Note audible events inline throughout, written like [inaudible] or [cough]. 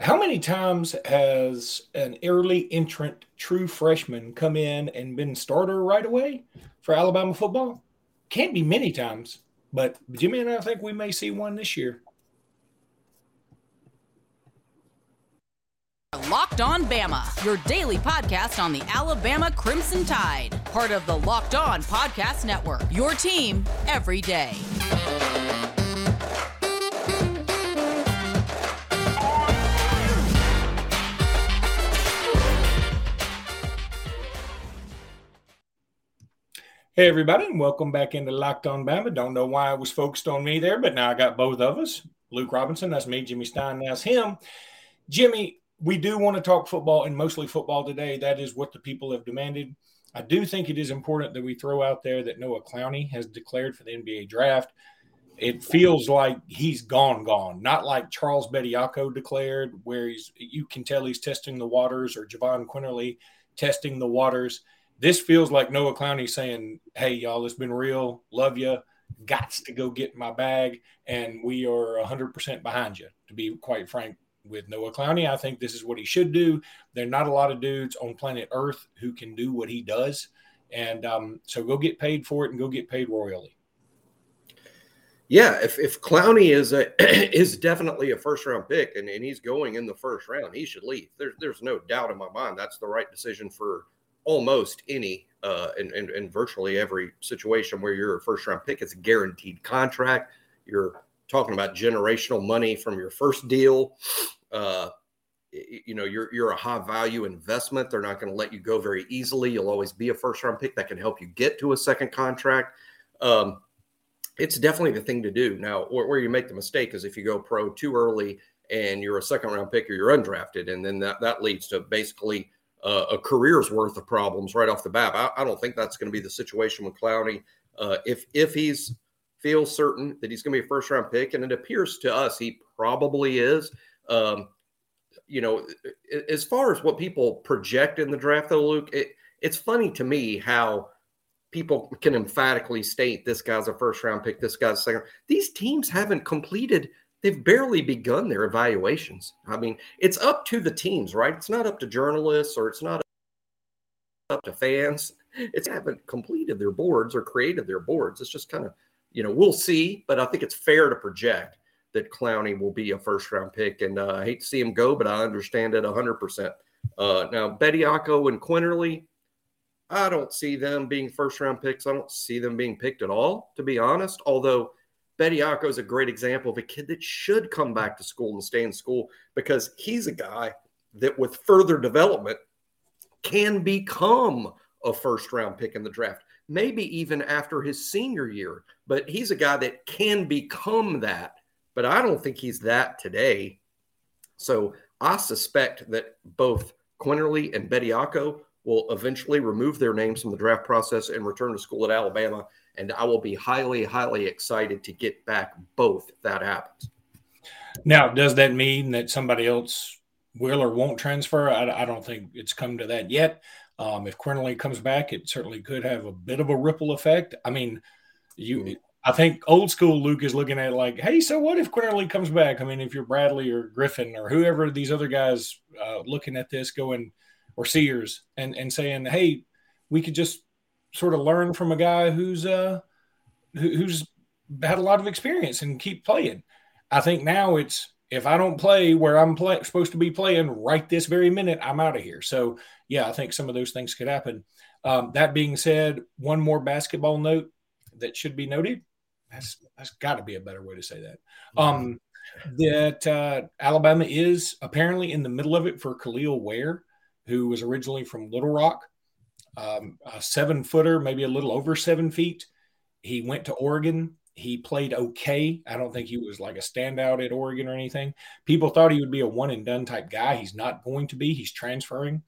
How many times has an early entrant true freshman come in and been starter right away for Alabama football? Can't be many times, but Jimmy and I think we may see one this year. Locked On Bama, your daily podcast on the Alabama Crimson Tide, part of the Locked On Podcast Network. Your team every day. Hey, everybody, and welcome back into Locked On Bama. Don't know why I was focused on me there, but now I got both of us. Luke Robinson, that's me. Jimmy Stein, that's him. Jimmy, we do want to talk football and mostly football today. That is what the people have demanded. I do think it is important that we throw out there that Noah Clowney has declared for the NBA draft. It feels like he's gone, gone. Not like Charles Bediako declared, where he's you can tell he's testing the waters, or Jahvon Quinerly testing the waters this feels like Noah Clowney saying, "Hey, y'all, it's been real. Love you. Gots to go get my bag, and we are 100% behind you." To be quite frank with Noah Clowney, I think this is what he should do. There are not a lot of dudes on planet Earth who can do what he does, and um, so go get paid for it and go get paid royally. Yeah, if, if Clowney is a [clears throat] is definitely a first round pick and, and he's going in the first round, he should leave. There's there's no doubt in my mind that's the right decision for almost any uh, in, virtually every situation where you're a first round pick. It's a guaranteed contract. You're talking about generational money from your first deal. Uh, you know, you're you're a high value investment. They're not going to let you go very easily. You'll always be a first round pick that can help you get to a second contract. Um, it's definitely the thing to do. Now, where, where you make the mistake is if you go pro too early and you're a second round pick or you're undrafted, and then that that leads to basically uh, a career's worth of problems right off the bat. I, I don't think that's going to be the situation with Clowney. Uh, if if he's feels certain that he's going to be a first round pick, and it appears to us he probably is. Um, you know, as far as what people project in the draft, though, Luke, it, it's funny to me how people can emphatically state this guy's a first round pick, this guy's second. These teams haven't completed they've barely begun their evaluations. I mean, it's up to the teams, right? It's not up to journalists or it's not up to fans. It's haven't completed their boards or created their boards. It's just kind of, you know, we'll see, but I think it's fair to project that Clowney will be a first round pick. And uh, I hate to see him go, but I understand it 100%. Uh, now, Bediako and Quinerly, I don't see them being first round picks. I don't see them being picked at all, to be honest. Although Bediako is a great example of a kid that should come back to school and stay in school because he's a guy that, with further development, can become a first round pick in the draft, maybe even after his senior year. But he's a guy that can become that. But I don't think he's that today. So I suspect that both Quinerly and Bediako will eventually remove their names from the draft process and return to school at Alabama and I will be highly, highly excited to get back both if that happens. Now, does that mean that somebody else will or won't transfer? I, I don't think it's come to that yet. Um, if Quinerly comes back, it certainly could have a bit of a ripple effect. I mean, you. Mm-hmm. I think old school Luke is looking at it like, hey, so what if Quinerly comes back? I mean, if you're Bradley or Griffen or whoever these other guys uh, looking at this going, or Sears and and saying, hey, we could just sort of learn from a guy who's uh who, who's had a lot of experience and keep playing. I think now it's if I don't play where I'm play, supposed to be playing right this very minute, I'm out of here. So yeah, I think some of those things could happen. Um, that being said, one more basketball note that should be noted. That's that's got to be a better way to say that. Um, that uh, Alabama is apparently in the middle of it for Kel'el Ware, who was originally from Little Rock um, a seven footer, maybe a little over seven feet. He went to Oregon. He played okay. I don't think he was like a standout at Oregon or anything. People thought he would be a one and done type guy. He's not going to be. He's transferring.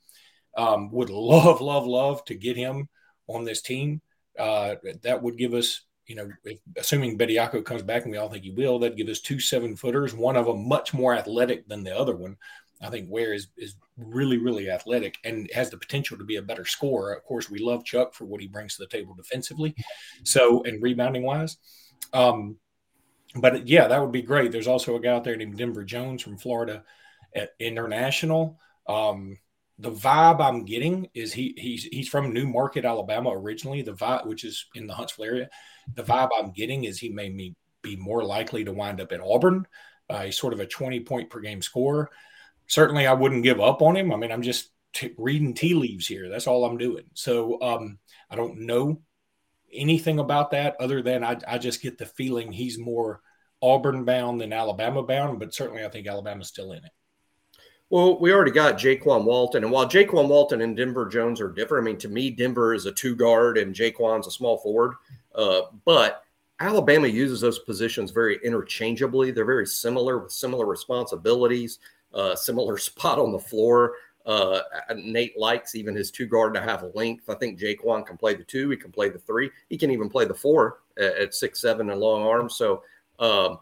Um, would [laughs] love, love, love to get him on this team. Uh, that would give us, you know, if, assuming Bediako comes back, and we all think he will, that'd give us two seven footers, one of them much more athletic than the other one. I think Ware is is really really athletic and has the potential to be a better scorer. Of course, we love Chuck for what he brings to the table defensively, so and rebounding wise. Um, but yeah, that would be great. There's also a guy out there named Denver Jones from Florida, at international. Um, the vibe I'm getting is he he's he's from New Market, Alabama originally. The vibe, which is in the Huntsville area, the vibe I'm getting is he me be more likely to wind up at Auburn. Uh, he's sort of a 20 point per game scorer. Certainly, I wouldn't give up on him. I mean, I'm just t- reading tea leaves here. That's all I'm doing. So um, I don't know anything about that other than I, I just get the feeling he's more Auburn bound than Alabama bound, but certainly I think Alabama's still in it. Well, we already got Jaykwon Walton, and while Jaykwon Walton and Denver Jones are different, I mean, to me, Denver is a two guard and Jaykwon's a small forward. Uh, but Alabama uses those positions very interchangeably. They're very similar with similar responsibilities, uh, similar [laughs] spot on the floor. Uh, Nate likes even his two guard to have a length. I think Jaykwon can play the two. He can play the three. He can even play the four at, at six seven and long arms. So, um,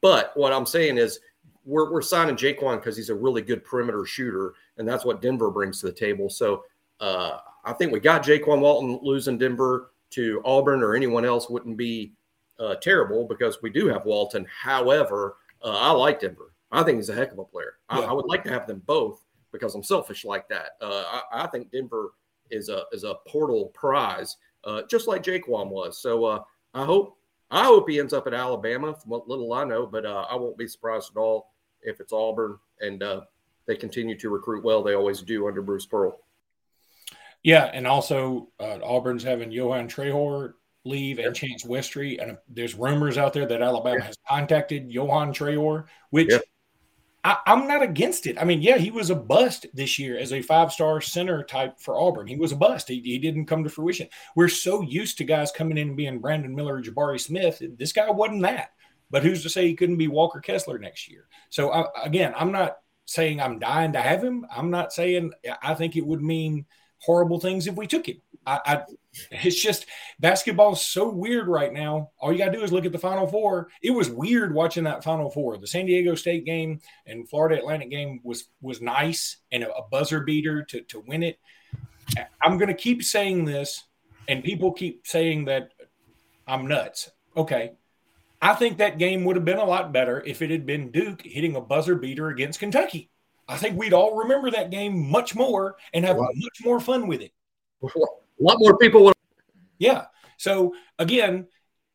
but what I'm saying is we're, we're signing Jaykwon because he's a really good perimeter shooter, and that's what Denver brings to the table. So uh, I think we got Jaykwon Walton losing Denver to Auburn or anyone else wouldn't be uh, terrible because we do have Walton. However, uh, I like Denver. I think he's a heck of a player. I, I, would like to have them both because I'm selfish like that. Uh, I, I, think Denver is a is a portal prize, uh, just like Jaykwon was. So uh, I hope I hope he ends up at Alabama. From what little I know, but I won't be surprised at all if it's Auburn and uh, they continue to recruit well. They always do under Bruce Pearl. Yeah, and also uh, Auburn's having Yohan Traore leave and Chance Westry, and uh, there's rumors out there that Alabama yeah. has contacted Yohan Traore, which yeah. I, am not against it. I mean, yeah, he was a bust this year as a five star center type for Auburn. He was a bust. He, he didn't come to fruition. We're so used to guys coming in and being Brandon Miller, or Jabari Smith. This guy wasn't that. But who's to say he couldn't be Walker Kessler next year? So I, again, I'm not saying I'm dying to have him. I'm not saying I think it would mean horrible things if we took him. I, I it's just basketball is so weird right now. All you got to do is look at the Final Four. It was weird watching that Final Four. The San Diego State game and Florida Atlantic game was was nice and a, a buzzer beater to to win it. I'm to keep saying this, and people keep saying that I'm nuts. Okay, I think that game would have been a lot better if it had been Duke hitting a buzzer beater against Kentucky. I think we'd all remember that game much more and have much more fun with it. A lot more people would. Yeah. So again,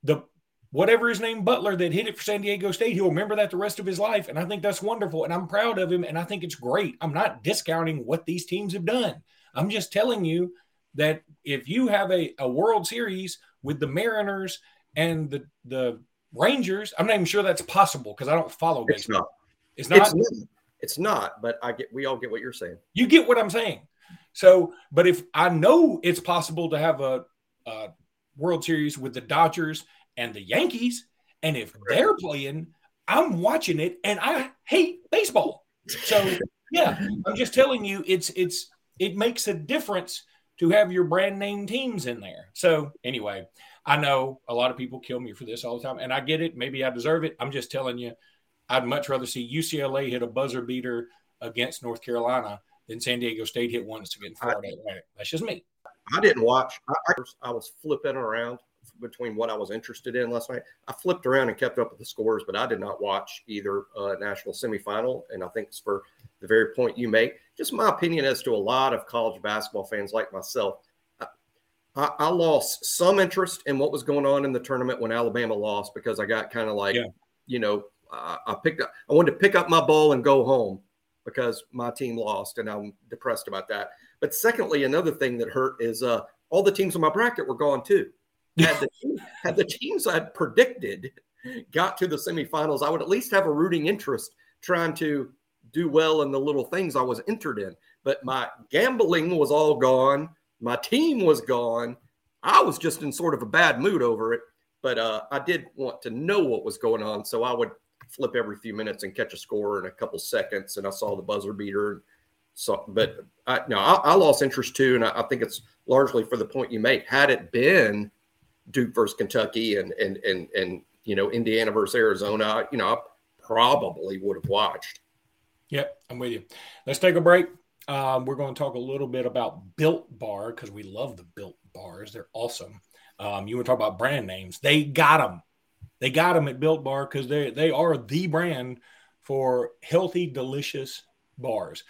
the whatever his name Butler that hit it for San Diego State, he'll remember that the rest of his life, and I think that's wonderful, and I'm proud of him, and I think it's great. I'm not discounting what these teams have done. I'm just telling you that if you have a, a World Series with the Mariners and the the Rangers, I'm not even sure that's possible because I don't follow baseball. It's not. It's not. It's, it's not, but I get we all get what you're saying. You get what I'm saying. So, but if I know it's possible to have a, a World Series with the Dodgers and the Yankees, and if they're playing, I'm watching it and I hate baseball. So, yeah, I'm just telling you it's it's it makes a difference to have your brand name teams in there. So, anyway, I know a lot of people kill me for this all the time, and I get it. Maybe I deserve it. I'm just telling you, I'd much rather see UCLA hit a buzzer beater against North Carolina than San Diego State hit once against Florida. I, That's just me. I didn't watch. I, I, was flipping around between what I was interested in last night. I flipped around and kept up with the scores, but I did not watch either uh, national semifinal. And I think it's for the very point you make. Just my opinion as to a lot of college basketball fans like myself. I, I, lost some interest in what was going on in the tournament when Alabama lost because I got kind of like, yeah. you know, uh, I picked up, I wanted to pick up my ball and go home because my team lost and I'm depressed about that. But secondly, another thing that hurt is uh, all the teams on my bracket were gone too. Had the, [laughs] had the teams I'd predicted got to the semifinals, I would at least have a rooting interest trying to do well in the little things I was entered in. But my gambling was all gone. My team was gone. I was just in sort of a bad mood over it, but uh, I did want to know what was going on. So I would flip every few minutes and catch a score in a couple seconds. And I saw the buzzer beater. So, but I, no, I, I lost interest too. And I, I, think it's largely for the point you make. Had it been Duke versus Kentucky and, and, and, and, you know, Indiana versus Arizona, you know, I probably would have watched. Yep, I'm with you. Let's take a break. Um, we're going to talk a little bit about Built Bar because we love the Built Bars. They're awesome. Um, you want to talk about brand names? They got them. They got them at Built Bar because they they are the brand for healthy, delicious bars.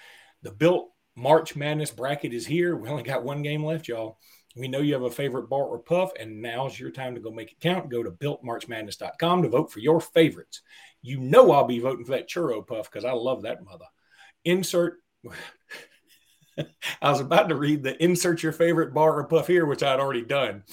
The Built March Madness bracket is here. We only got one game left, y'all. We know you have a favorite bar or puff, and now's your time to go make it count. Go to builtmarchmadness.com to vote for your favorites. You know I'll be voting for that churro puff because I love that mother. Insert. [laughs] I was about to read the insert your favorite bar or puff here, which I'd already done.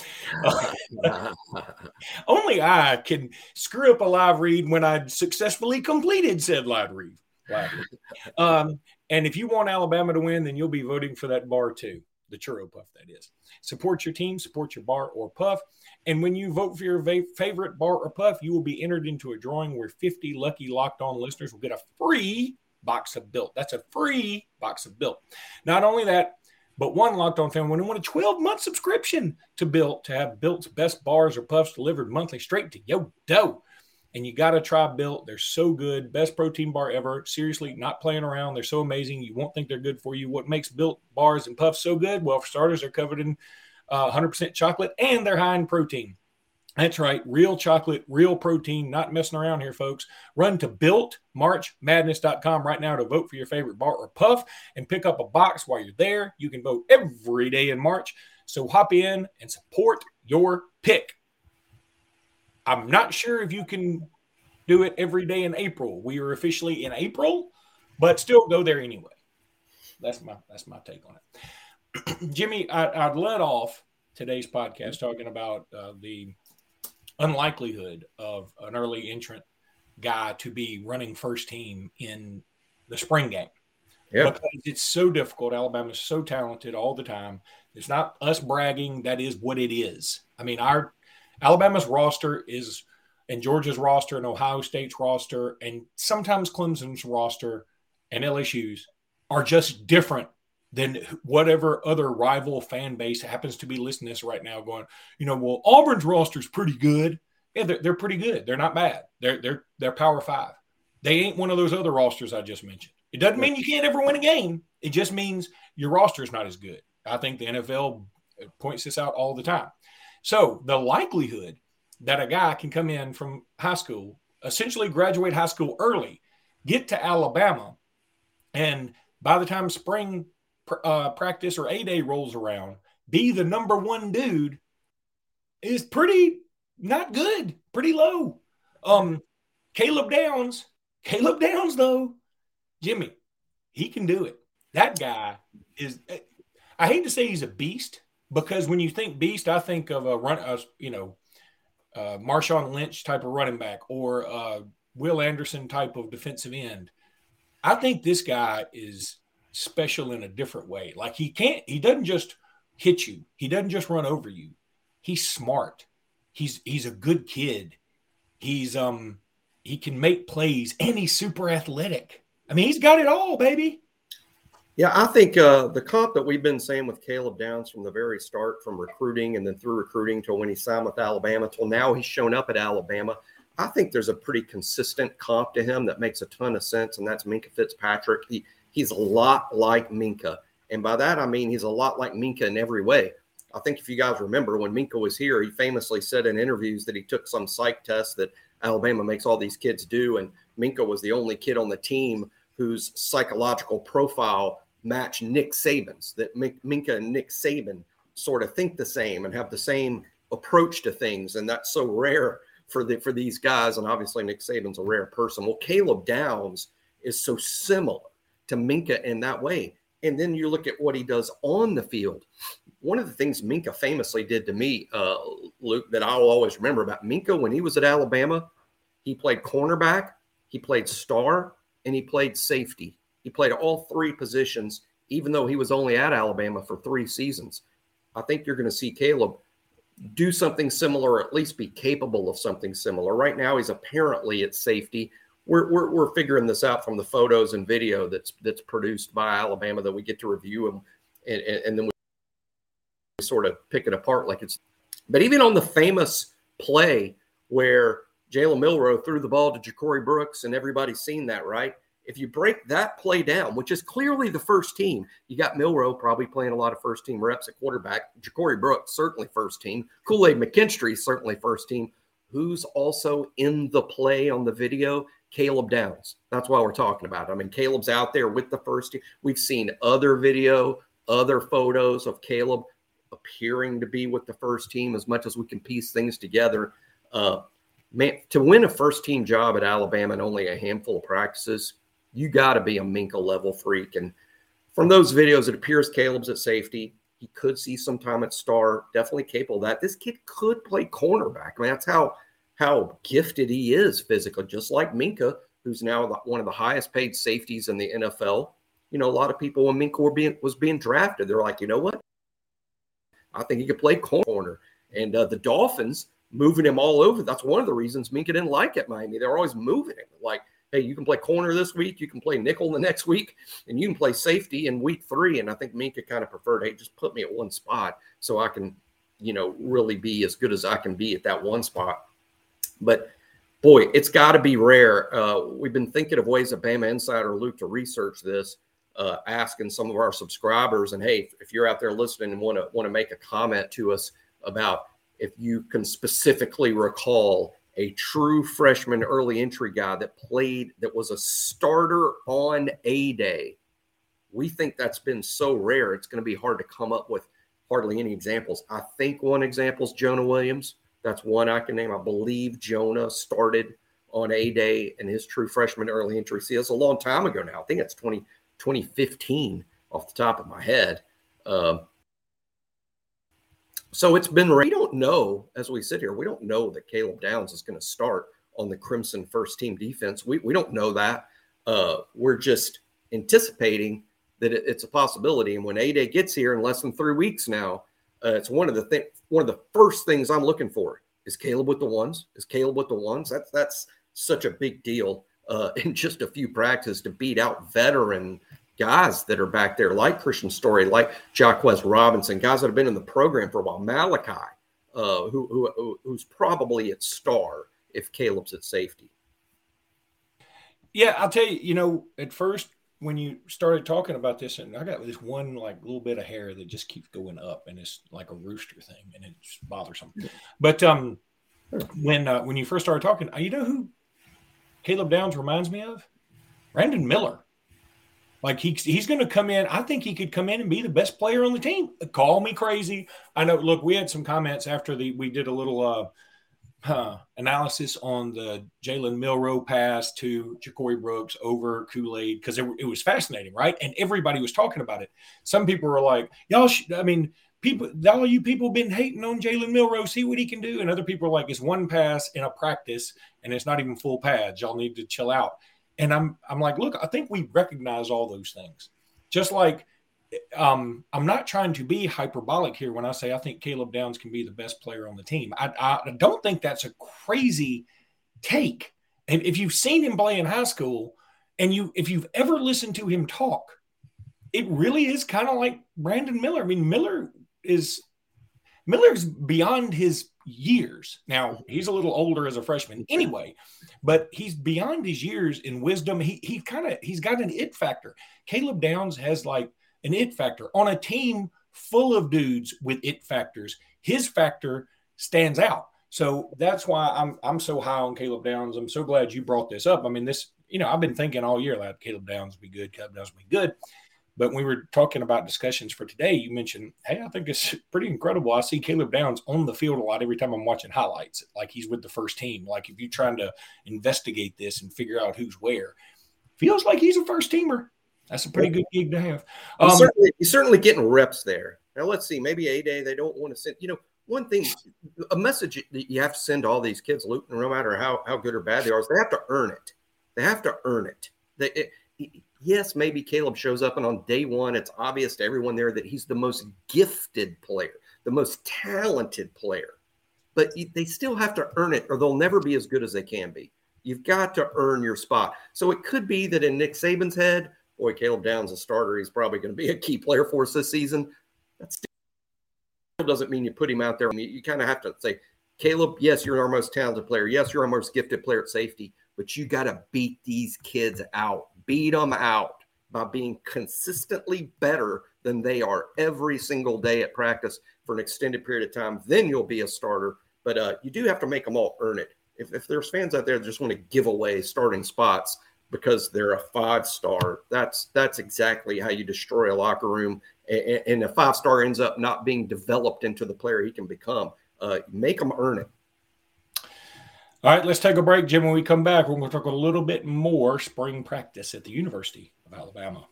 [laughs] [laughs] only I can screw up a live read when I successfully completed said live read. Live read. Um, and if you want Alabama to win, then you'll be voting for that bar too, the churro puff, that is. Support your team, support your bar or puff. And when you vote for your va- favorite bar or puff, you will be entered into a drawing where 50 lucky locked on listeners will get a free box of built. That's a free box of built. Not only that, but one locked on family will win a 12 month subscription to Built to have Built's best bars or puffs delivered monthly straight to your dough. And you got to try Built. They're so good. Best protein bar ever. Seriously, not playing around. They're so amazing. You won't think they're good for you. What makes Built bars and puffs so good? Well, for starters, they're covered in uh, 100% chocolate and they're high in protein. That's right. Real chocolate, real protein, not messing around here, folks. Run to builtmarchmadness.com right now to vote for your favorite bar or puff and pick up a box while you're there. You can vote every day in March. So hop in and support your pick. I'm not sure if you can do it every day in April. We are officially in April, but still go there anyway. That's my that's my take on it. [clears throat] Jimmy, I, would led off today's podcast talking about uh, the unlikelihood of an early entrant guy to be running first team in the spring game. Yeah. Because it's so difficult. Alabama's so talented all the time. It's not us bragging. That is what it is. I mean, our Alabama's roster is, and Georgia's roster, and Ohio State's roster, and sometimes Clemson's roster and LSU's are just different than whatever other rival fan base happens to be listening to this right now going, you know, well, Auburn's roster is pretty good. Yeah, they're, they're pretty good. They're not bad. They're they're they're power five. They ain't one of those other rosters I just mentioned. It doesn't mean you can't ever win a game. It just means your roster is not as good. I think the NFL points this out all the time. So the likelihood that a guy can come in from high school, essentially graduate high school early, get to Alabama, and by the time spring uh, practice or A day rolls around, be the number one dude is pretty not good, pretty low. Um, Caleb Downs, Caleb Downs though, Jimmy, he can do it. That guy is. I hate to say he's a beast because when you think beast, I think of a run, a, you know, uh, Marshawn Lynch type of running back or uh, Will Anderson type of defensive end. I think this guy is special in a different way. Like he can't, he doesn't just hit you. He doesn't just run over you. He's smart. He's he's a good kid. He's um he can make plays and he's super athletic. I mean, he's got it all, baby. Yeah, I think uh, the comp that we've been saying with Caleb Downs from the very start, from recruiting and then through recruiting till when he signed with Alabama till now he's shown up at Alabama. I think there's a pretty consistent comp to him that makes a ton of sense, and that's Minkah Fitzpatrick. He he's a lot like Minkah. And by that, I mean he's a lot like Minkah in every way. I think if you guys remember when Minkah was here, he famously said in interviews that he took some psych test that Alabama makes all these kids do. And Minkah was the only kid on the team whose psychological profile matched Nick Saban's, that Minkah and Nick Saban sort of think the same and have the same approach to things. And that's so rare for the for these guys. And obviously Nick Saban's a rare person. Well, Caleb Downs is so similar to Minkah in that way. And then you look at what he does on the field. One of the things Minkah famously did to me, uh, Luke, that I'll always remember about Minkah when he was at Alabama, he played cornerback, he played star, and he played safety. He played all three positions, even though he was only at Alabama for three seasons. I think you're going to see Caleb do something similar, or at least be capable of something similar. Right now, he's apparently at safety we're, we're, we're figuring this out from the photos and video that's that's produced by Alabama that we get to review and and, and then we sort of pick it apart like it's. But even on the famous play where Jalen Milrow threw the ball to Ja'Corey Brooks and everybody's seen that, right? If you break that play down, which is clearly the first team, you got Milrow probably playing a lot of first team reps at quarterback. Ja'Corey Brooks certainly first team. Kool Aid McKinstry certainly first team. Who's also in the play on the video? Caleb Downs. That's why we're talking about. I mean, Caleb's out there with the first team. We've seen other video, other photos of Caleb appearing to be with the first team as much as we can piece things together. Uh, man, to win a first team job at Alabama in only a handful of practices, you got to be a Minkah level freak. And from those videos, it appears Caleb's at safety. He could see some time at star. Definitely capable of that. This kid could play cornerback. I mean, that's how how gifted he is physically, just like Minkah, who's now one of the highest paid safeties in the NFL. You know, a lot of people when Minkah being was being drafted, they're like, you know what? I think he could play corner. And uh, the Dolphins moving him all over. That's one of the reasons Minkah didn't like it, Miami. They're always moving him. Like, hey, you can play corner this week, you can play nickel the next week, and you can play safety in week three. And I think Minkah kind of preferred, hey, just put me at one spot so I can, you know, really be as good as I can be at that one spot. But boy, it's got to be rare. Uh, we've been thinking of ways of Bama Insider Luke to research this, uh, asking some of our subscribers, and hey, if you're out there listening and want to want to make a comment to us about if you can specifically recall a true freshman early entry guy that played that was a starter on a day. We think that's been so rare, it's going to be hard to come up with hardly any examples. I think one example is Jonah Williams. That's one I can name. I believe Jonah started on a day and his true freshman early entry. See, it's a long time ago now. I think it's 20, 2015 off the top of my head. Um, so it's been, we don't know as we sit here, we don't know that Caleb Downs is going to start on the Crimson first team defense. We, we don't know that. Uh, we're just anticipating that it, it's a possibility. And when A Day gets here in less than three weeks now, uh, it's one of the things, one of the first things I'm looking for is Caleb with the ones. Is Caleb with the ones? That's that's such a big deal uh, [laughs] in just a few practices to beat out veteran guys that are back there, like Kristian Story, like Jacquez Robinson, guys that have been in the program for a while. Malachi, uh, who, who who's probably at star if Caleb's at safety. Yeah, I'll tell you. You know, at first when you started talking about this, and I got this one like little bit of hair that just keeps going up, and it's like a rooster thing, and it's bothersome. But um, when uh, when you first started talking, uh, you know who Caleb Downs reminds me of? Brandon Miller. Like he, he's going to come in. I think he could come in and be the best player on the team. Call me crazy. I know. Look, we had some comments after the we did a little uh, uh, analysis on the Jalen Milrow pass to Ja'Corey Brooks over Kool Aid because it, it, was fascinating, right? And everybody was talking about it. Some people were like, "Y'all," I mean, people, all you people been hating on Jalen Milrow, See what he can do, and other people are like, "It's one pass in a practice, and it's not even full pads. Y'all need to chill out." And I'm, I'm like, look, I think we recognize all those things, just like um, I'm not trying to be hyperbolic here when I say I think Caleb Downs can be the best player on the team. I, I don't think that's a crazy take. And if you've seen him play in high school, and you if you've ever listened to him talk, it really is kind of like Brandon Miller. I mean, Miller is Miller's beyond his years. Now he's a little older as a freshman anyway, but he's beyond his years in wisdom. He he kind of he's got an it factor. Caleb Downs has like an it factor on a team full of dudes with it factors. His factor stands out. So that's why I'm I'm so high on Caleb Downs. I'm so glad you brought this up. I mean, this, you know, I've been thinking all year that Caleb Downs be good, Caleb Downs be good. But when we were talking about discussions for today, you mentioned, hey, I think it's pretty incredible. I see Caleb Downs on the field a lot every time I'm watching highlights, like he's with the first team. Like if you're trying to investigate this and figure out who's where, feels like he's a first teamer. That's a pretty good gig to have. Um, he's, certainly, he's certainly getting reps there. Now let's see. Maybe a day they don't want to send. You know, one thing, a message that you have to send to all these kids, Luke, no matter how how good or bad they are, is they have to earn it. They have to earn it. They, it, yes, maybe Caleb shows up and on day one, it's obvious to everyone there that he's the most gifted player, the most talented player. But they still have to earn it, or they'll never be as good as they can be. You've got to earn your spot. So it could be that in Nick Saban's head, boy, Caleb Downs a starter. He's probably going to be a key player for us this season. That still doesn't mean you put him out there. I mean, you kind of have to say, Caleb, yes, you're our most talented player. Yes, you're our most gifted player at safety, but you got to beat these kids out, beat them out by being consistently better than they are every single day at practice for an extended period of time. Then you'll be a starter. But uh, you do have to make them all earn it. if, if there's fans out there that just want to give away starting spots because they're a five star, that's that's exactly how you destroy a locker room. And, and a five star ends up not being developed into the player he can become. Uh, make them earn it. All right, let's take a break, Jim. When we come back, we're going to talk a little bit more spring practice at the University of Alabama.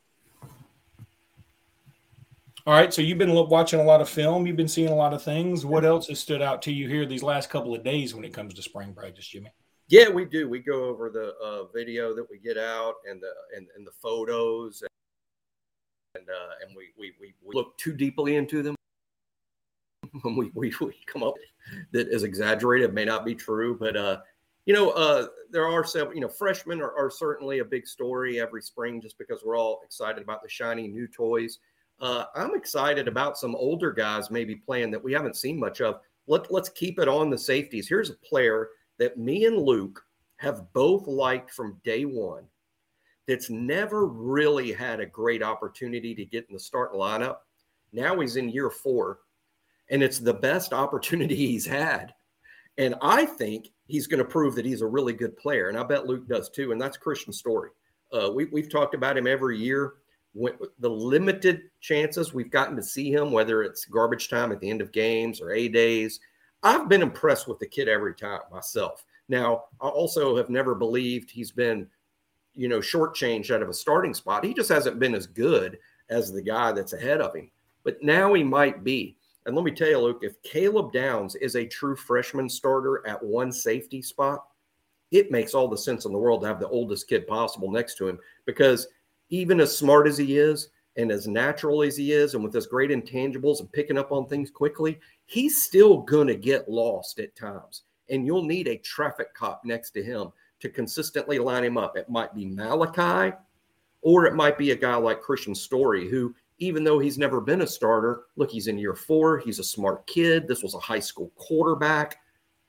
All right, so you've been watching a lot of film. You've been seeing a lot of things. What else has stood out to you here these last couple of days when it comes to spring practice, Jimmy? Yeah, we do. We go over the uh, video that we get out and the and, and the photos, and uh, and we, we we look too deeply into them when [laughs] we, we, we come up that is exaggerated it may not be true, but uh, you know, uh, there are several, you know, freshmen are, are, certainly a big story every spring just because we're all excited about the shiny new toys. Uh, I'm excited about some older guys maybe playing that we haven't seen much of. Let, let's keep it on the safeties. Here's a player that me and Luke have both liked from day one that's never really had a great opportunity to get in the start lineup. Now he's in year four, and it's the best [laughs] opportunity he's had. And I think he's going to prove that he's a really good player. And I bet Luke does too. And that's Kristian Story. Uh, we, we've talked about him every year when, the limited chances we've gotten to see him, whether it's garbage time at the end of games or A days, I've been impressed with the kid every time myself. Now, I also have never believed he's been, you know, shortchanged out of a starting spot. He just hasn't been as good as the guy that's ahead of him. But now he might be. And let me tell you, Luke, if Caleb Downs is a true freshman starter at one safety spot, it makes all the sense in the world to have the oldest kid possible next to him because – even as smart as he is and as natural as he is, and with his great intangibles and picking up on things quickly, he's still going to get lost at times. And you'll need a traffic cop next to him to consistently line him up. It might be Malachi, or it might be a guy like Kristian Story, who, even though he's never been a starter, look, he's in year four. He's a smart kid. This was a high school quarterback.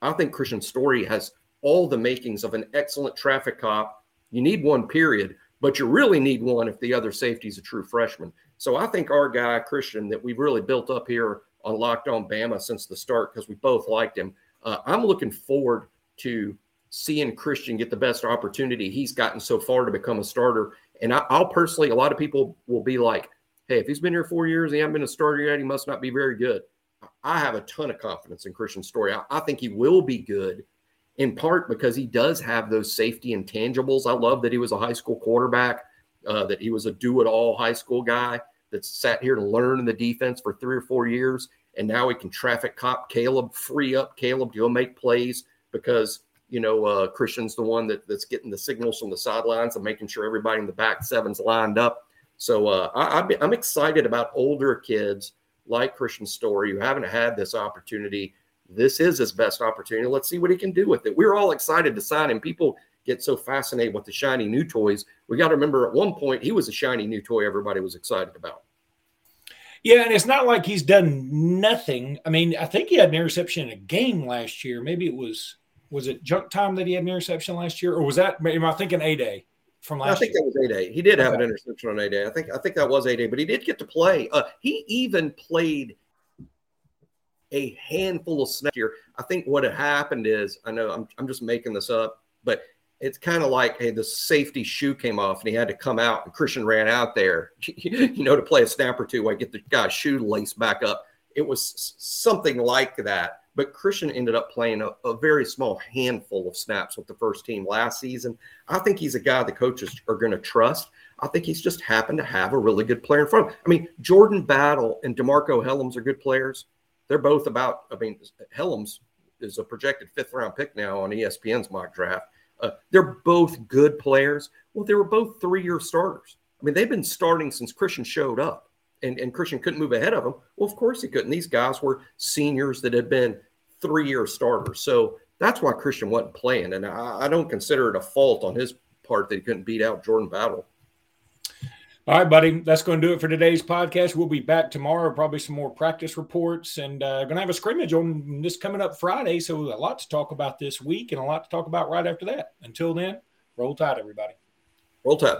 I think Kristian Story has all the makings of an excellent traffic cop. You need one, period but you really need one if the other safety is a true freshman. So I think our guy, Kristian, that we've really built up here on Locked On Bama since the start because we both liked him. Uh, I'm looking forward to seeing Kristian get the best opportunity he's gotten so far to become a starter. And I, will personally, a lot of people will be like, hey, if he's been here four years, he hasn't been a starter yet, he must not be very good. I have a ton of confidence in Kristian Story. I, I think he will be good in part because he does have those safety intangibles. I love that he was a high school quarterback, uh, that he was a do it all high school guy that sat here to learn the defense for three or four years. And now he can traffic cop Caleb, free up Caleb to go make plays because, you know, uh, Kristian's the one that, that's getting the signals from the sidelines and making sure everybody in the back seven's lined up. So uh, I, I'm excited about older kids like Kristian Story who haven't had this opportunity this is his best opportunity. Let's see what he can do with it. We're all excited to sign him. People get so fascinated with the shiny new toys. We got to remember at one point he was a shiny new toy everybody was excited about. Yeah, and it's not like he's done nothing. I mean, I think he had an interception in a game last year. Maybe it was was it junk time that he had an interception last year, or was that? Am I thinking a day from last? I think year? that was a day. He did have okay. an interception on a day. I think I think that was a day, but he did get to play. Uh, he even played a handful of snaps here. I think what had happened is, I know I'm, I'm just making this up, but it's kind of like, hey, the safety shoe came off and he had to come out, and Kristian ran out there, [laughs] you know, to play a snap or two. I get the guy's shoe laced back up. It was something like that. But Kristian ended up playing a, a, very small handful of snaps with the first team last season. I think he's a guy the coaches are going to trust. I think he's just happened to have a really good player in front of him. I mean, Jordan Battle and DeMarcco Hellams are good players. They're both about, I mean, Hellams is a projected fifth round pick now on ESPN's mock draft. Uh, they're both good players. Well, they were both three year starters. I mean, they've been starting since Kristian showed up, and, and Kristian couldn't move ahead of them. Well, of course he couldn't. These guys were seniors that had been three year starters. So that's why Kristian wasn't playing. And I, I don't consider it a fault on his part that he couldn't beat out Jordan Battle. All right, buddy. That's going to do it for today's podcast. We'll be back tomorrow, probably some more practice reports, and uh, going to have a scrimmage on this coming up Friday. So a lot to talk about this week, and a lot to talk about right after that. Until then, roll tide, everybody. Roll tide.